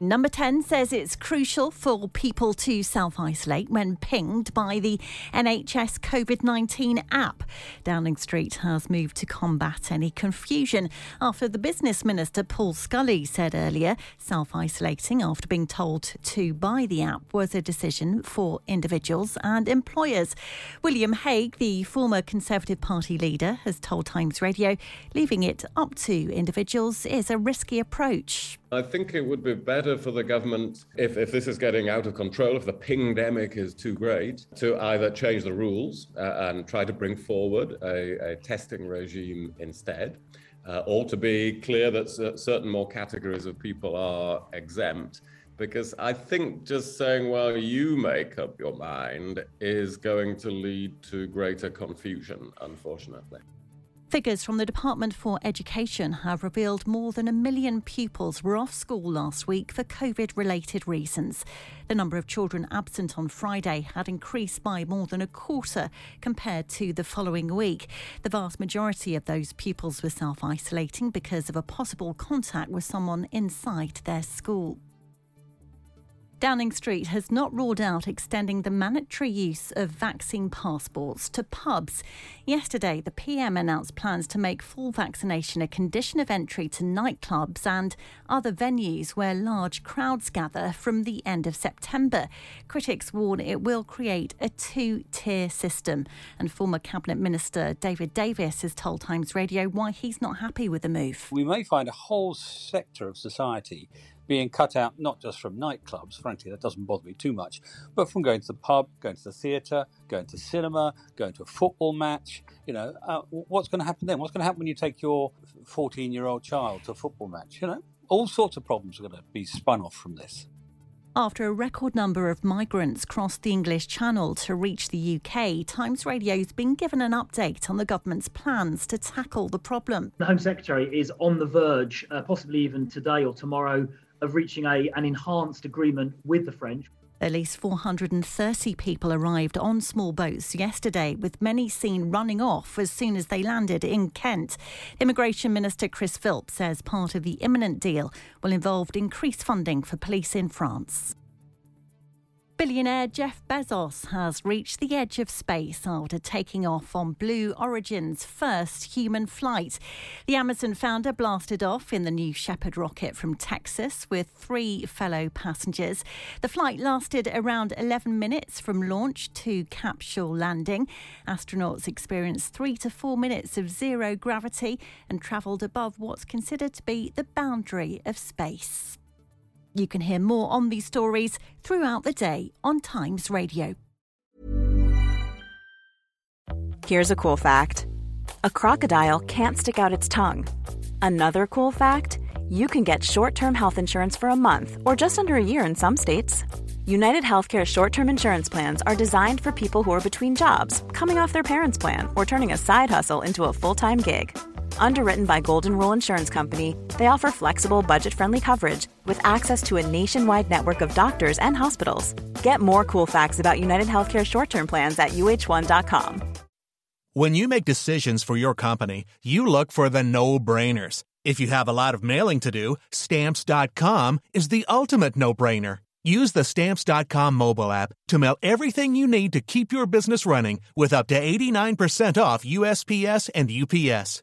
Number 10 says it's crucial for people to self isolate when pinged by the NHS COVID 19 app. Downing Street has moved to combat any confusion after the business minister Paul Scully said earlier self isolating after being told to by the app was a decision for individuals and employers. William Hague, the former Conservative Party leader, has told Times Radio leaving it up to individuals is a risky approach. I think it would be better for the government if, if this is getting out of control, if the pandemic is too great, to either change the rules uh, and try to bring forward a, a testing regime instead, uh, or to be clear that certain more categories of people are exempt. Because I think just saying, well, you make up your mind is going to lead to greater confusion, unfortunately. Figures from the Department for Education have revealed more than a million pupils were off school last week for COVID related reasons. The number of children absent on Friday had increased by more than a quarter compared to the following week. The vast majority of those pupils were self isolating because of a possible contact with someone inside their school. Downing Street has not ruled out extending the mandatory use of vaccine passports to pubs. Yesterday, the PM announced plans to make full vaccination a condition of entry to nightclubs and other venues where large crowds gather from the end of September. Critics warn it will create a two tier system. And former Cabinet Minister David Davis has told Times Radio why he's not happy with the move. We may find a whole sector of society being cut out not just from nightclubs, frankly, that doesn't bother me too much, but from going to the pub, going to the theatre, going to cinema, going to a football match. You know, uh, what's going to happen then? What's going to happen when you take your 14 year old child to a football match? You know, all sorts of problems are going to be spun off from this. After a record number of migrants crossed the English Channel to reach the UK, Times Radio's been given an update on the government's plans to tackle the problem. The Home Secretary is on the verge, uh, possibly even today or tomorrow, of reaching a, an enhanced agreement with the French. At least 430 people arrived on small boats yesterday, with many seen running off as soon as they landed in Kent. Immigration Minister Chris Philp says part of the imminent deal will involve increased funding for police in France. Billionaire Jeff Bezos has reached the edge of space after taking off on Blue Origin's first human flight. The Amazon founder blasted off in the New Shepard rocket from Texas with three fellow passengers. The flight lasted around 11 minutes from launch to capsule landing. Astronauts experienced three to four minutes of zero gravity and travelled above what's considered to be the boundary of space. You can hear more on these stories throughout the day on Times Radio. Here's a cool fact a crocodile can't stick out its tongue. Another cool fact you can get short term health insurance for a month or just under a year in some states. United Healthcare short term insurance plans are designed for people who are between jobs, coming off their parents' plan, or turning a side hustle into a full time gig Underwritten by Golden Rule Insurance Company, they offer flexible, budget friendly coverage with access to a nationwide network of doctors and hospitals. Get more cool facts about United Healthcare short term plans at uhone.com. When you make decisions for your company, you look for the no brainers. If you have a lot of mailing to do, stamps.com is the ultimate no brainer. Use the stamps.com mobile app to mail everything you need to keep your business running with up to 89% off USPS and UPS.